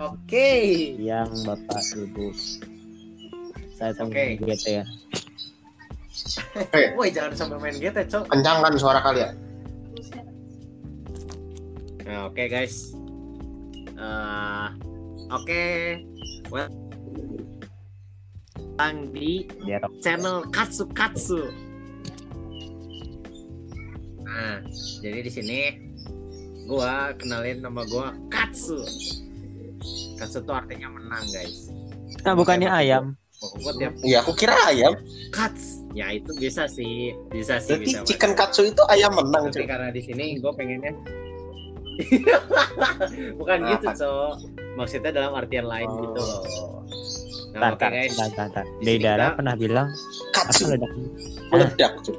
Oke. Yang Bapak Ibu. Saya sama Oke. GT ya. Woi jangan sampai main GT cok. Kencangkan suara kalian. Nah, oke guys. Eh, oke. Well, Tang di Biar channel Katsu Katsu. Nah, jadi di sini gua kenalin nama gua Katsu. Katsu itu artinya menang, guys. Nah, bukannya ayam. Pokoknya tiap Ya aku kira ayam. Kats, ya itu bisa sih, bisa sih Berarti bisa. chicken katsu itu ayam menang. Tapi karena di sini gue pengennya bukan Nah, gitu, Cok. Maksudnya dalam artian lain Oh. gitu loh. Nah, tar, guys. Di sini Deidara kita- pernah bilang Katsu meledak. cuy.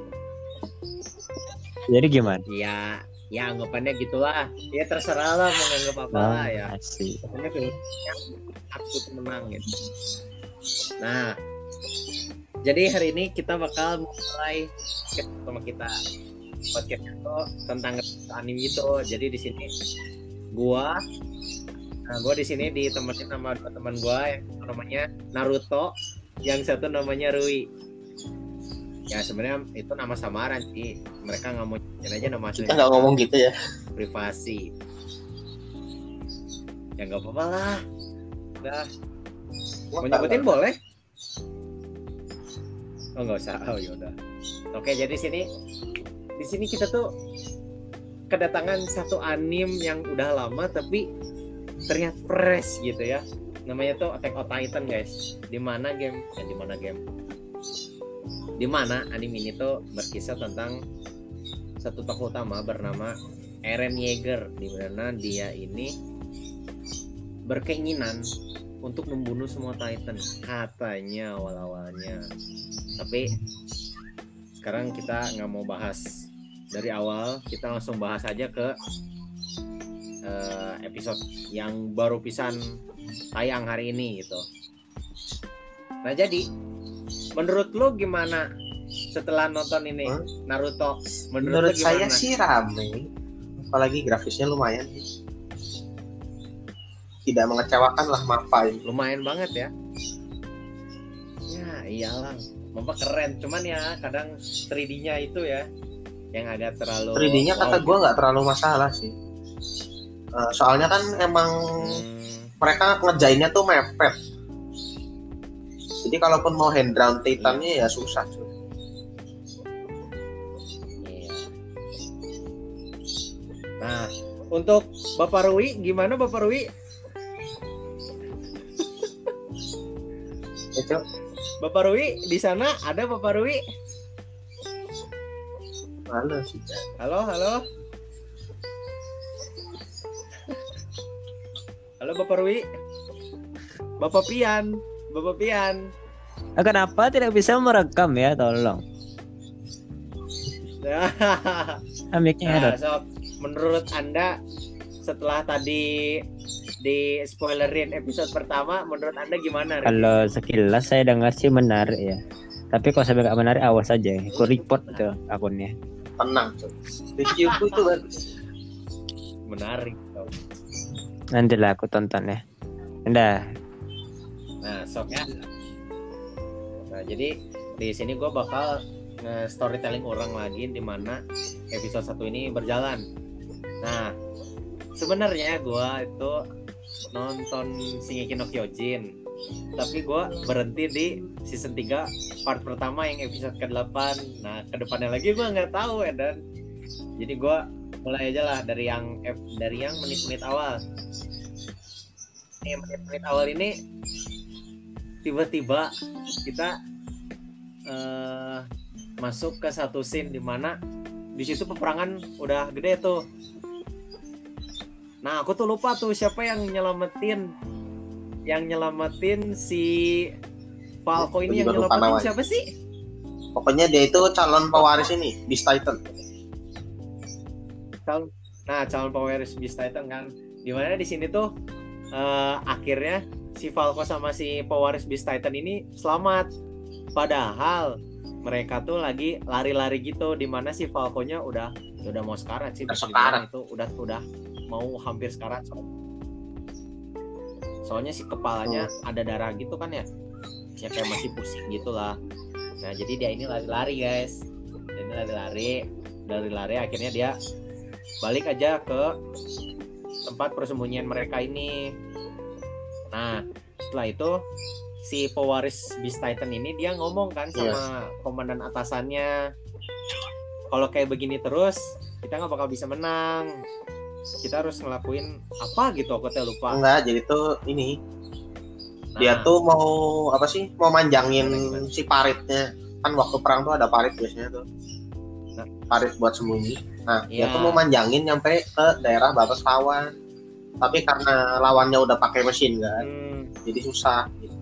Jadi gimana? Ya, ya anggapannya gitulah. Ya terserah lah mau nganggap apa lah ya. asik. Pokoknya filmnya aku menang gitu. Nah, jadi hari ini kita bakal mulai sama kita. Podcast itu tentang anime gitu. Jadi di sini gua nah gua di sini ditemenin sama dua teman gua yang namanya Naruto, yang satu namanya Rui. Ya sebenarnya itu nama samaran sih. Mereka nggak mau aja nama Kita nggak ngomong gitu ya. privasi. Ya nggak apa-apa lah. Udah, Mau nyebutin boleh? Oh nggak usah. Oh yaudah. Oke jadi sini di sini kita tuh kedatangan satu anim yang udah lama tapi terlihat fresh gitu ya. Namanya tuh Attack on Titan guys. Di mana game? Eh, di mana game? Di mana anime ini tuh berkisah tentang satu tokoh utama bernama Eren Yeager di mana dia ini berkeinginan untuk membunuh semua Titan katanya awal-awalnya. Tapi sekarang kita nggak mau bahas. Dari awal kita langsung bahas aja ke eh, episode yang baru pisan tayang hari ini gitu. Nah jadi menurut lu gimana setelah nonton ini Hah? Naruto menurut, Menurut saya sih rame. Apalagi grafisnya lumayan. Tidak mengecewakan lah Mappa ini. lumayan banget ya ya iyalah Mapa keren cuman ya kadang 3D-nya itu ya yang agak terlalu 3D-nya kata wow, gue nggak terlalu masalah sih. Eh, soalnya kan emang Hmm, mereka ngejainnya tuh mepet. Jadi kalaupun mau hand drawn titannya ya susah. cuy. iya. nah untuk Bapak Rui gimana Bapak Rui Ya, Cuk. Bapak Rui di sana ada Bapak Rui sih? halo halo halo Bapak Rui Bapak Pian Bapak Pian Nah, kenapa tidak bisa merekam ya? Tolong. Ah, mic-nya Nah, error. sob, menurut Anda setelah tadi di spoilerin episode pertama, menurut Anda gimana? Kalau sekilas saya dengar sih menarik ya. Tapi kalau sampai nggak menarik awas aja. Aku report tuh akunnya. Tenang, Cuk. Reviewku itu bagus. Menarik. Nanti lah aku tonton ya. Udah. Nah, sok ya. Nah, jadi di sini gue bakal nge-storytelling orang lagi di mana episode satu ini berjalan. Nah, sebenarnya gue itu nonton Shingeki no Kyojin tapi gue berhenti di season 3 part pertama yang episode ke-8 nah ke depannya lagi gue nggak tahu ya dan jadi gue mulai aja lah dari yang dari yang menit-menit awal menit-menit awal ini tiba-tiba kita eh, masuk ke satu scene di mana di situ peperangan udah gede tuh Nah, aku tuh lupa tuh siapa yang nyelamatin yang nyelamatin si Falco ini yang nyelamatin siapa sih? Pokoknya dia itu calon pewaris ini, Beast Titan. Calon, nah, calon pewaris Beast Titan kan. Di mana di sini tuh eh, akhirnya si Falco sama si pewaris Beast Titan ini selamat. Padahal mereka tuh lagi lari-lari gitu di mana si Falconya udah udah mau sekarat sih sekarat. itu udah udah mau hampir sekarat soalnya. Si kepalanya ada darah gitu kan ya? Ya kayak masih pusing gitulah. Nah jadi dia ini lari-lari guys. Dia ini lari-lari dari lari akhirnya dia balik aja ke tempat persembunyian mereka ini nah setelah itu si pewaris Beast Titan ini dia ngomong kan sama komandan atasannya kalau kayak begini terus kita nggak bakal bisa menang. Kita harus ngelakuin apa gitu aku teh lupa. Enggak jadi tuh ini. Nah, dia tuh mau apa sih mau manjangin si paritnya. Kan waktu perang tuh ada parit biasanya tuh. Nah. parit buat sembunyi. Nah dia Iya. tuh mau manjangin nyampe ke daerah batas lawan tapi karena lawannya udah pakai mesin kan. Hmm, jadi susah gitu.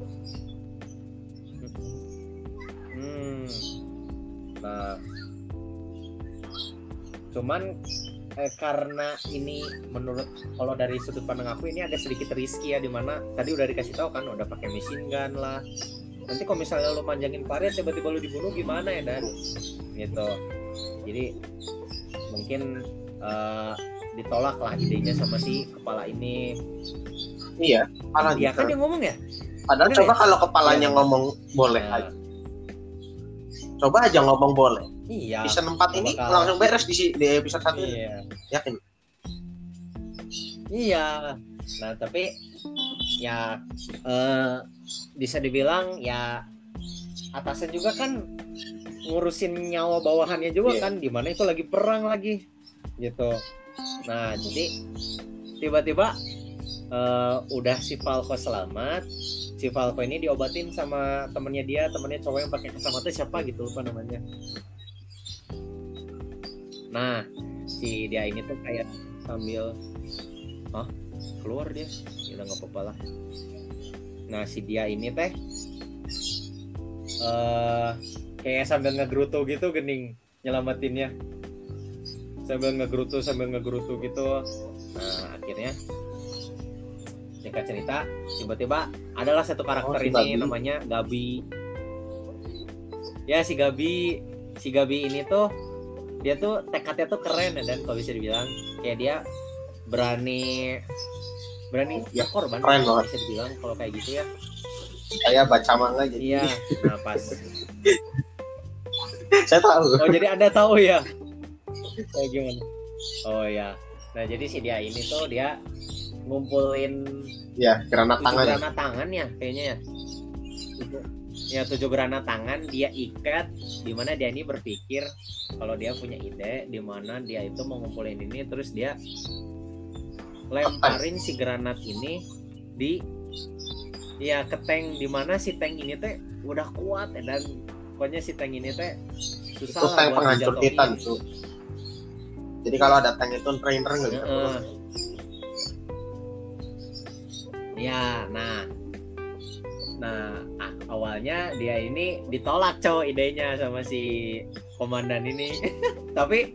hmm. Nah, cuman eh, karena ini menurut kalau dari sudut pandang aku ini agak sedikit risky ya di mana tadi udah dikasih tahu kan udah pakai machine gun lah. Nanti kalau misalnya lu manjangin parit tiba-tiba lu dibunuh gimana ya dan? Gitu. Jadi mungkin eh, ditolak lah idenya sama si kepala ini iya malah Iya kan gitu. dia ngomong ya padahal bener coba ya? kalau kepalanya Iya. ngomong boleh Nah, aja coba aja ngomong boleh iya season 4 ini bakal. langsung beres di, di episode 1 iya yakin Iya. Nah, tapi ya eh, bisa dibilang ya atasan juga kan ngurusin nyawa bawahannya juga Iya. kan di mana itu lagi perang lagi gitu. Nah, jadi tiba-tiba eh, udah si Falco selamat. Si Falco ini diobatin sama temennya dia, temennya cowok yang pakai kacamata siapa gitu lupa namanya. Nah, si dia ini tuh kayak sambil Hah? keluar dia ya nggak apa-apa lah nah si dia ini teh eh kayak sambil ngegerutu gitu gening nyelamatinnya sambil ngegerutu sambil ngegerutu gitu. Nah akhirnya singkat cerita tiba-tiba adalah satu karakter Oh, si ini Gabi. namanya Gabi. Ya si Gabi si Gabi ini tuh dia tuh tekadnya tuh keren ya dan kalau bisa dibilang. Kayak dia berani berani Ya, berkorban keren banget. bisa dibilang kalau kayak gitu ya. Saya baca manga jadi. Iya nah pas. Saya tahu. Oh jadi anda tahu ya kayak gimana? Oh ya nah jadi si dia ini tuh dia ngumpulin ya granat tangan granat tangan ya kayaknya ya. Tujuh- ya tujuh granat tangan dia ikat di mana dia ini berpikir kalau dia punya ide di mana dia itu mau ngumpulin ini terus dia lemparin si granat ini di ya ke tank di mana si tank ini teh udah kuat dan pokoknya si tank ini teh susah itu lah tank buat penghancur dijatuhin. titan tuh jadi kalau ada tank itu trainer nggak bisa turun. Ya, nah, nah awalnya dia ini ditolak cowok idenya sama si komandan ini, tapi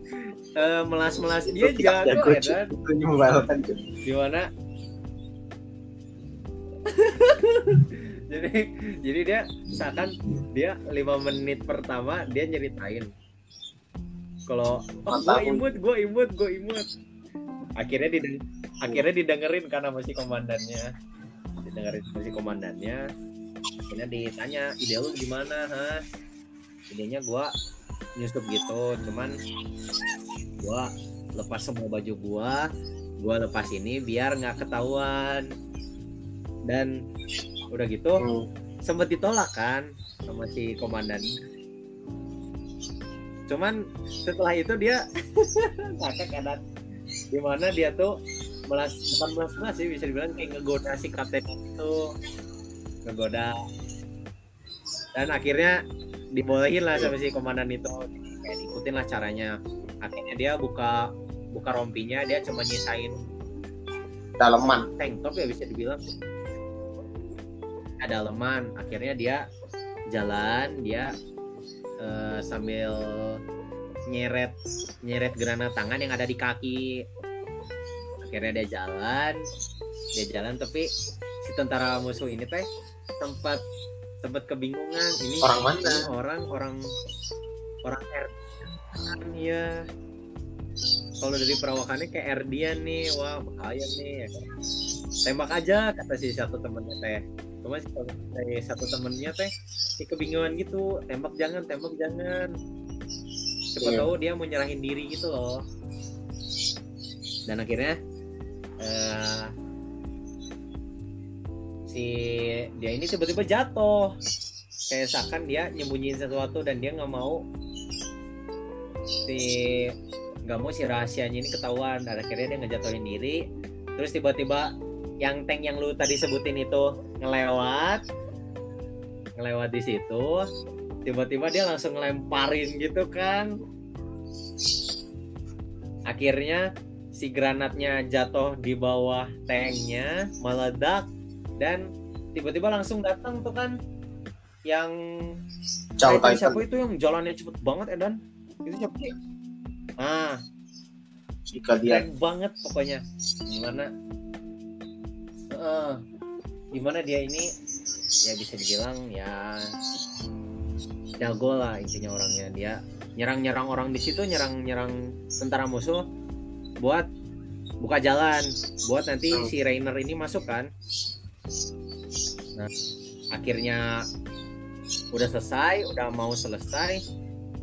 eh, melas-melas dia Itu tidak jago jago, ya kan, gimana? jadi jadi dia misalkan dia lima menit pertama dia nyeritain kalau oh, gue imut gue imut gue imut. Akhirnya dideng akhirnya didengerin sama si komandannya. Didengerin sama si komandannya. Akhirnya ditanya ide lu gimana ha? Idenya gua nyusup gitu cuman gua lepas semua baju gua gua lepas ini biar nggak ketahuan. Dan udah gitu Hmm. sempet ditolak kan sama si komandan cuman setelah itu dia kakak kadang di mana dia tuh melas bukan melas melas sih bisa dibilang kayak ngegoda si kapten itu. Ngegoda. Dan akhirnya dibolehin lah sama si komandan itu. Kayak ikutin lah caranya. Akhirnya dia buka buka rompinya dia cuma nyisain daleman. tank top ya bisa dibilang ada leman akhirnya dia jalan dia eh, sambil nyeret nyeret granat tangan yang ada di kaki. Akhirnya dia jalan dia jalan tapi si tentara musuh ini teh sempat sempat kebingungan. Ini Orang mana? ini orang orang orang R. Ya kalau dari perawakannya kayak Erdian nih. Wah bahaya nih. Tembak aja kata si satu temennya teh cuma si satu temennya teh si kebingungan gitu tembak jangan tembak jangan. Siapa Iya. tahu dia mau nyerahin diri gitu loh. Dan akhirnya eh, si dia ini tiba-tiba jatuh. Kayak seakan dia nyembunyiin sesuatu dan dia nggak mau si nggak mau si rahasianya ini ketahuan. Dan akhirnya dia ngejatuhin diri. Terus tiba-tiba yang tank yang lu tadi sebutin itu ngelewat ngelewat di situ tiba-tiba dia langsung ngelemparin gitu kan. Akhirnya si granatnya jatuh di bawah tanknya meledak dan tiba-tiba langsung datang tuh kan yang Chow Titan. Titan. siapa itu yang jalannya cepet banget Edan? Itu siapa sih? Ah. Jika dia keren banget pokoknya. Gimana Heeh. gimana dia ini? Ya bisa dibilang ya jago lah intinya orangnya. Dia nyerang-nyerang orang di situ nyerang-nyerang tentara musuh buat buka jalan buat nanti si Rainer ini masuk kan. Nah akhirnya udah selesai udah mau selesai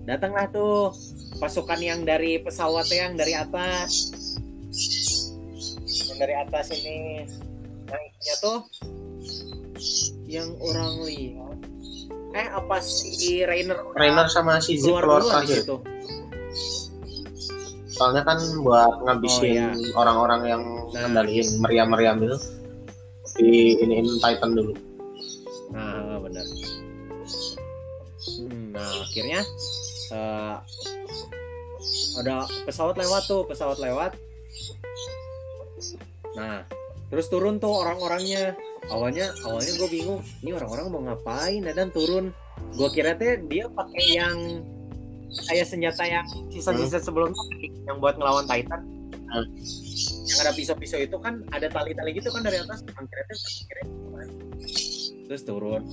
datanglah tuh pasukan yang dari pesawat yang dari atas. Yang dari atas ini naiknya tuh yang orang lihat eh apa si Rainer Rainer sama si Zeke keluar keluar terakhir. Soalnya kan buat ngabisin Oh, iya. orang-orang yang Nah. ngendaliin meriam-meriam itu di iniin Titan dulu. Nah, benar. Hmm, nah, akhirnya eh, ada pesawat lewat tuh, pesawat lewat. Nah, terus turun tuh orang-orangnya. Awalnya, awalnya gue bingung, ini orang-orang mau ngapain? Dan turun. Gue kira teh dia pakai yang kayak senjata yang sisa-sisa sebelum yang buat ngelawan Titan. Hmm. Yang ada pisau-pisau itu kan ada tali-tali gitu kan dari atas. Kira teh kira kan. Terus turun.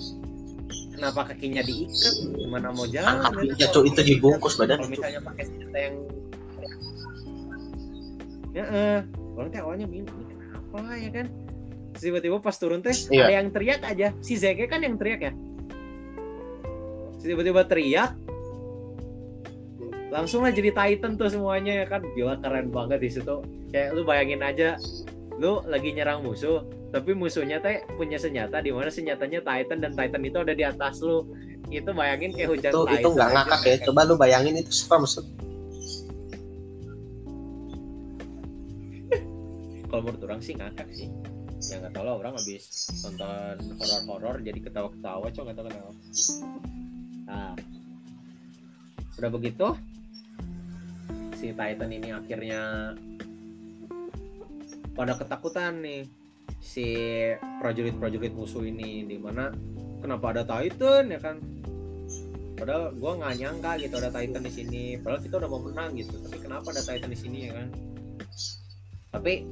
Kenapa kakinya diikat? Gimana mau jalan? Kan kakinya cok itu dibungkus badan Kalau misalnya pakai senjata yang ya eh orang teh awalnya bingung kenapa ya kan? Tiba-tiba pas turun teh Iya. ada yang teriak aja. Si Zeke kan yang teriak ya? Tiba-tiba teriak. Langsung lah jadi Titan tuh semuanya ya kan? Gila keren banget di situ. Kayak lu bayangin aja lu lagi nyerang musuh tapi musuhnya teh punya senjata di mana senjatanya Titan dan Titan itu ada di atas lu. Itu bayangin kayak hujan Itu Titan itu nggak ngakak ya. Coba lu bayangin itu serem kalau menurut orang sih ngakak sih. Ya nggak tahu lah orang habis nonton horor-horor jadi ketawa-ketawa cok nggak tahu kenapa. Nah udah begitu si Titan ini akhirnya pada ketakutan nih si prajurit-prajurit musuh ini di mana kenapa ada Titan ya kan? Padahal gua nggak nyangka gitu ada Titan di sini padahal kita udah mau menang gitu tapi kenapa ada Titan di sini ya kan? Tapi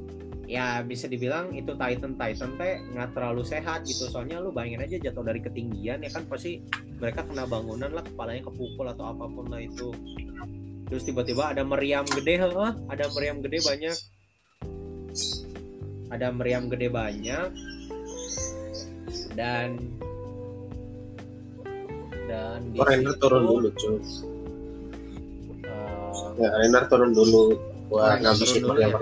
ya bisa dibilang itu Titan Titan teh nggak terlalu sehat gitu. Soalnya lu bayangin aja jatuh dari ketinggian ya kan pasti mereka kena bangunan lah kepalanya kepukul atau apa pun lah itu. Terus tiba-tiba ada meriam gede heeh, ada meriam gede banyak. Ada meriam gede banyak. Dan dan di Rainer turun dulu cuy. eh, Ya, Rainer turun dulu buat ngabisin dulu ya.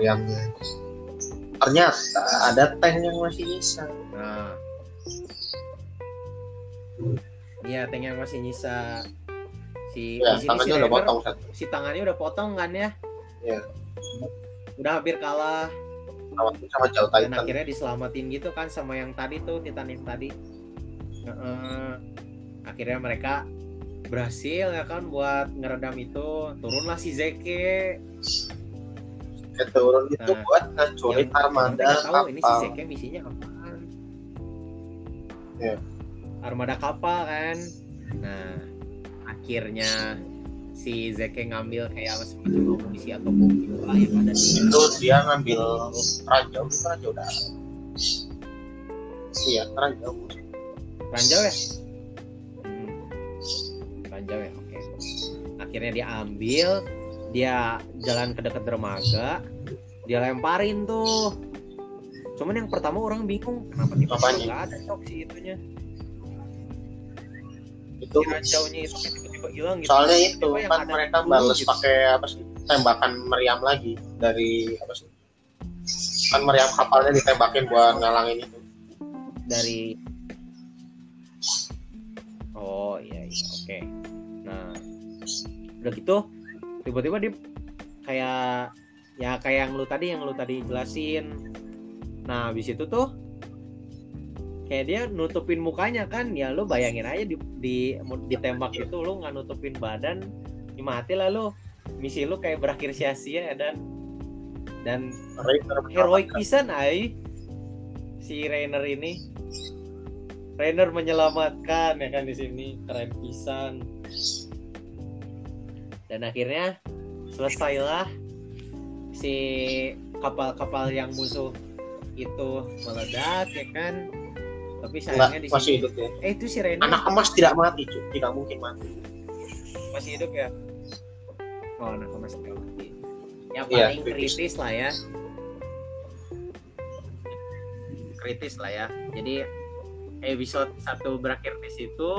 Ternyata ada tank yang masih nyisa. Nah. Iya, tank yang masih nyisa. Si Ya, di sini tangannya si udah potong satu. Si tangannya udah potong kan ya? Iya. Udah hampir kalah Sama sama Chow dan Titan. akhirnya diselamatin gitu kan sama yang tadi tuh Titan yang tadi. Heeh. akhirnya mereka berhasil ya kan buat ngeredam itu. Turunlah si Zeke. Turun itu Nah, buat ngancurin armada tahu ini si kapal. Zeke misinya apaan. Iya. Armada kapal kan. Nah, akhirnya si Zeke ngambil kayak semacam amunisi atau bom gitu lah yang ada di Itu dia ngambil ranjau, itu ranjau darat. Iya, ranjau. ranjau ya. Hmm. Ranjau ya, oke. Akhirnya dia ambil, dia jalan ke dekat dermaga, dia lemparin tuh. Cuman yang pertama orang bingung kenapa tiba-tiba Apanya? nggak ada cok si itunya? Itu ranjaunya itu tiba-tiba hilang gitu. Soalnya itu yang kan mereka balas gitu. pakai apa sih tembakan meriam lagi dari apa sih? Kan meriam kapalnya ditembakin buat ngalangin itu. Dari oh iya iya oke. Nah udah gitu tiba-tiba dia kayak ya kayak yang lu tadi yang lu tadi jelasin. Nah habis itu tuh kayak dia nutupin mukanya kan. Ya lu bayangin aja di, di ditembak itu lu nggak nutupin badan ya mati lah lu. Misi lu kayak berakhir sia-sia dan dan Rainer heroik pisan ai si Rainer ini. Rainer menyelamatkan ya kan di sini. Keren pisan dan akhirnya selesailah si kapal-kapal yang musuh itu meledak ya kan? Tapi sayangnya di masih hidup ya? Eh itu si Rainer anak emas tidak mati cuy tidak mungkin mati. Masih hidup ya? Oh anak emas tidak mati. Ya paling kritis. kritis lah ya. Kritis lah ya. Jadi episode satu berakhir di situ.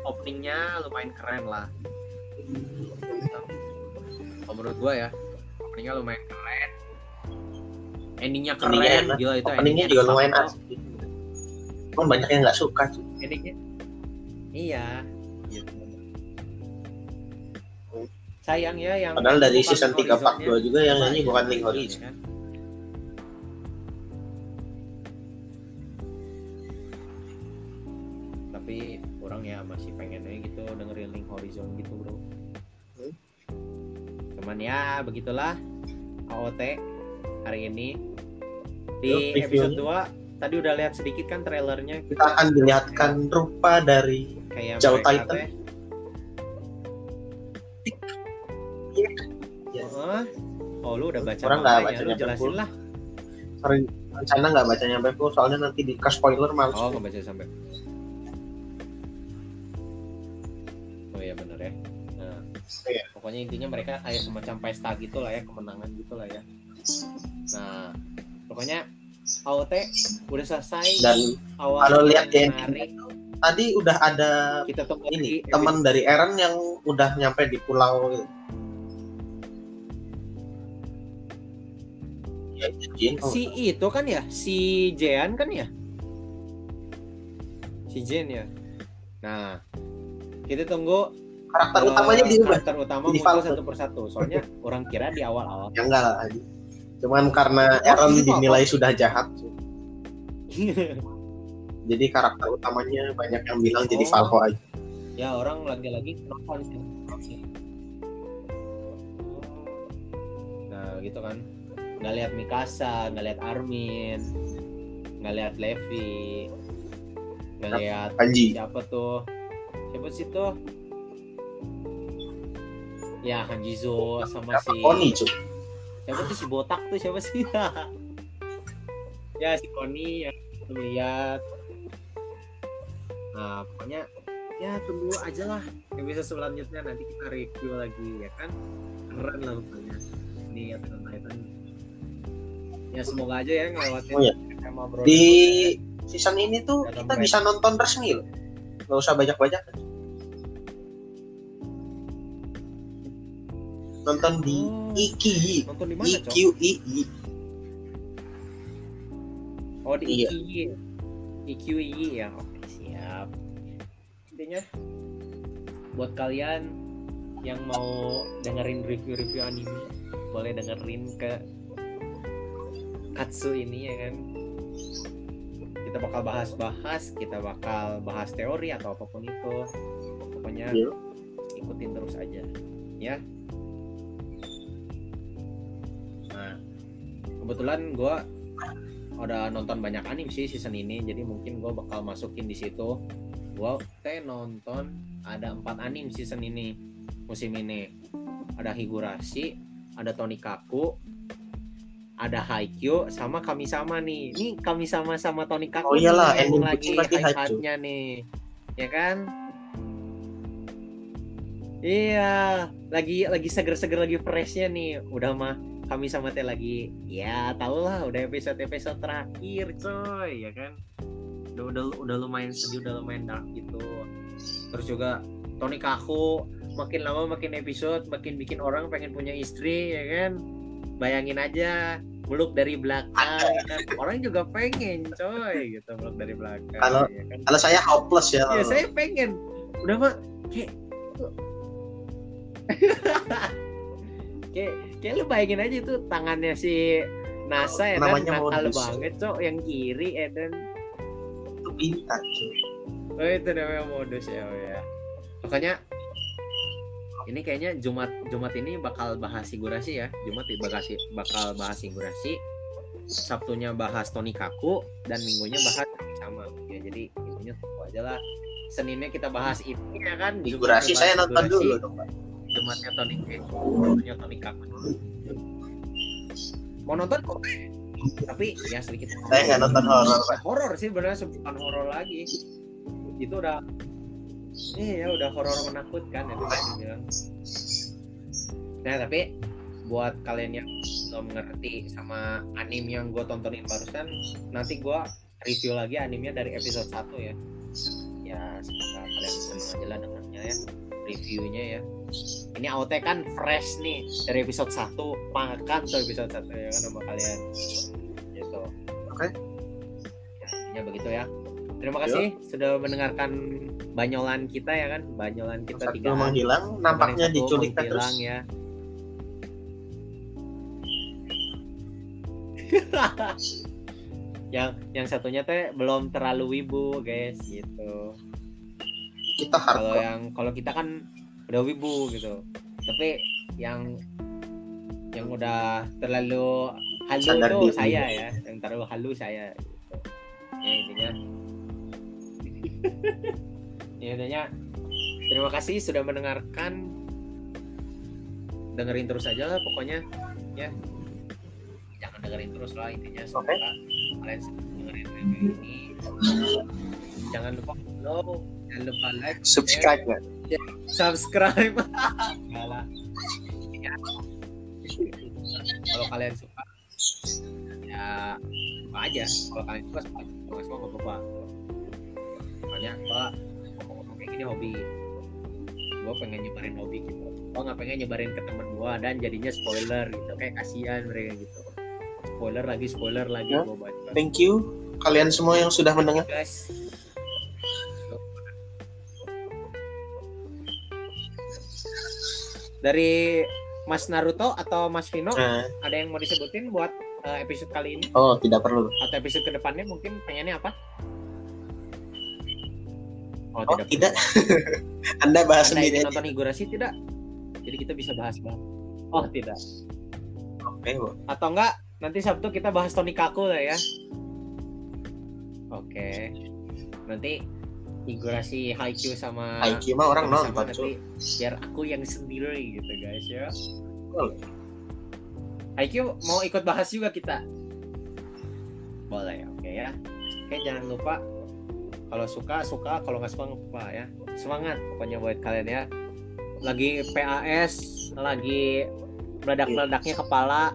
Openingnya lumayan keren lah kalau menurut gua ya openingnya lumayan keren endingnya keren Endingnya enak. gila itu openingnya endingnya juga lumayan asik Cuman banyak yang nggak suka cuy endingnya iya gitu. sayang ya yang padahal dari season 3 part Horizonnya. 2 juga yang nyanyi bukan Link ya Horizon kan? tapi orang ya masih pengen aja gitu dengerin Link Horizon gitu bro. Cuman ya begitulah AOT hari ini di episode reviewnya. 2 tadi udah lihat sedikit kan trailernya kita akan dilihatkan rupa dari kayak Jauh Titan. teh. Iya. Oh, oh, lu udah baca Orang nggak baca lu nyampe jelasin lah. sering rencana nggak baca nyampe full soalnya nanti di spoiler males Oh, nggak baca sampai. Oh iya bener ya. Iya. pokoknya intinya mereka kayak semacam pesta gitu lah ya, kemenangan gitu lah ya. Nah, pokoknya AOT udah selesai. dan awal kalau lihat menarik. tadi udah ada kita tunggu ini teman dari Eren yang udah nyampe di pulau gitu. ya oh, si itu kan ya si Jean kan ya si Jen ya nah kita tunggu karakter utamanya diubah karakter utama Jadi muncul satu persatu soalnya orang kira di awal-awal. Ya enggak lah cuman karena Oh, apa? dinilai sudah jahat jadi karakter utamanya banyak yang bilang jadi Oh. Falco aja. Ya orang lagi-lagi nonton. Sih nah gitu kan. Nggak lihat Mikasa nggak lihat Armin nggak lihat Levi nggak lihat siapa tuh? Siapa sih tuh ya Hanjizo sama Siapa? si Oni cuy siapa tuh si botak tuh siapa sih? Ya si Koni yang lihat. Nah pokoknya ya tunggu aja lah episode selanjutnya. Nanti kita review lagi ya kan? Keren lah pokoknya. Ini Attack Titan ya semoga aja ya ngelewatin Oh, iya. sama bro di season ini tuh kita bisa nonton resmi loh. Nggak usah banyak-banyak nonton di Oh. Iki nonton di mana IQII oh di Iya. IQI IQI ya. Oke siap. Intinya buat kalian yang mau dengerin review-review anime boleh dengerin ke Katsu ini ya kan? Kita bakal bahas-bahas kita bakal bahas teori atau apa pun itu. Pokoknya Iya. ikutin terus aja ya kebetulan gua udah nonton banyak anime sih season ini jadi mungkin gua bakal masukin di situ. Gua teh nonton ada empat anime season ini musim ini. Ada Higurashi ada Tonikaku ada Haikyuu sama kami sama nih. Ini kami sama sama Tonikaku Oh iyalah, ending lagi hype-hype-nya nih. Ya kan? Iya, lagi lagi seger-seger lagi freshnya nih. Udah mah kami sama teh lagi. Ya tau lah udah episode episode terakhir coy ya kan? Udah udah udah lumayan sedih udah lumayan dark gitu. Terus juga Tony Kaku makin lama makin episode makin bikin orang pengen punya istri ya kan? Bayangin aja meluk dari belakang ya kan? Orang juga pengen coy gitu meluk dari belakang Kalau- ya kan? Kalau saya hopeless ya. ya saya pengen. Udah mah kayak kayak kayak lu bayangin aja itu tangannya si NASA ya kan Namanya nakal modus. banget cok yang kiri ya dan Itu pintar. cuy. oh itu namanya modus ya oh ya makanya ini kayaknya Jumat Jumat ini bakal bahas figurasi ya Jumat bakal bakal bahas figurasi Sabtunya bahas Tony Kaku dan Minggunya bahas sama ya jadi intinya tunggu aja lah Seninnya kita bahas ini ya kan Figurasi saya nonton figurasi. dulu dong, Pak. Jumatnya Tony eh, Sabtunya Tony Kaku mau nonton kok? Tapi ya sedikit. Saya nggak nonton horor, Pak. horor sih benar bukan horor lagi. Itu udah iya udah horor menakutkan ya tadi dibilang nah tapi buat kalian yang belum mengerti sama anime yang gue tontonin barusan nanti gue review lagi animenya dari episode 1 ya. Ya semoga kalian senang aja lah dengarnya ya reviewnya ya. Ini AOT kan fresh nih dari episode 1 makan tuh episode 1 ya kan sama kalian. Gitu. Oke. ya, intinya begitu ya. Terima kasih sudah mendengarkan banyolan kita ya kan. Banyolan kita Satu tiga menghilang, nampaknya diculik terus. ya. Yang yang satunya teh belum terlalu wibu guys. Gitu Kita kalau hardcore. yang kalau kita kan udah wibu gitu. Tapi yang yang udah terlalu halu Sadar tuh diri. saya ya. Yang terlalu halu saya. Gitu. ya intinya. Ya intinya terima kasih sudah mendengarkan. Dengerin terus aja lah pokoknya. Ya. Jangan dengerin terus lah intinya. Semoga kalian dengerin review ini. Jangan lupa follow jangan lupa like share, Subscribe ya. subscribe. Enggak lah. Ya. kalau kalian suka ya suka aja. Kalau kalian suka suka. Kalau nggak suka nggak apa-apa. Soalnya gua ngomong-ngomong kayak gini hobi. Gua pengen nyebarin hobi gitu. Gua nggak pengen nyebarin ke temen gua dan jadinya spoiler gitu. Kayak kasihan mereka gitu. Spoiler lagi spoiler lagi. Ya. gua baca Thank you kalian semua yang sudah mendengar. guys dari Mas Naruto atau Mas Vino Nah, ada yang mau disebutin buat uh, episode kali ini oh, tidak perlu. atau episode ke depannya mungkin pengennya apa? Oh, Oh, tidak. tidak. Anda bahas Anda sendiri nonton Higurashi tidak? Jadi kita bisa bahas bahas. Oh tidak. Oke, Bu. Atau enggak nanti Sabtu kita bahas Tony Kaku lah ya. Oke. Nanti Higurashi Haikyuu sama IQ mah orang sama nonton, cuy. biar aku yang sendiri gitu guys ya. Haikyuu mau ikut bahas juga kita. Boleh, oke ya. Oke, jangan lupa kalau suka suka, kalau nggak suka apa ya. Semangat pokoknya buat kalian ya. Lagi PAS, lagi meledak-meledaknya kepala.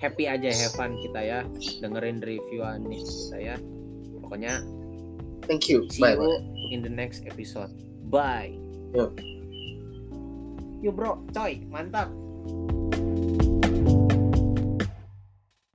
Happy aja, have fun kita ya. Dengerin review anime kita ya. Pokoknya Thank you. see Bye. you in the next episode. Bye. Yo. Yo bro, coy, mantap.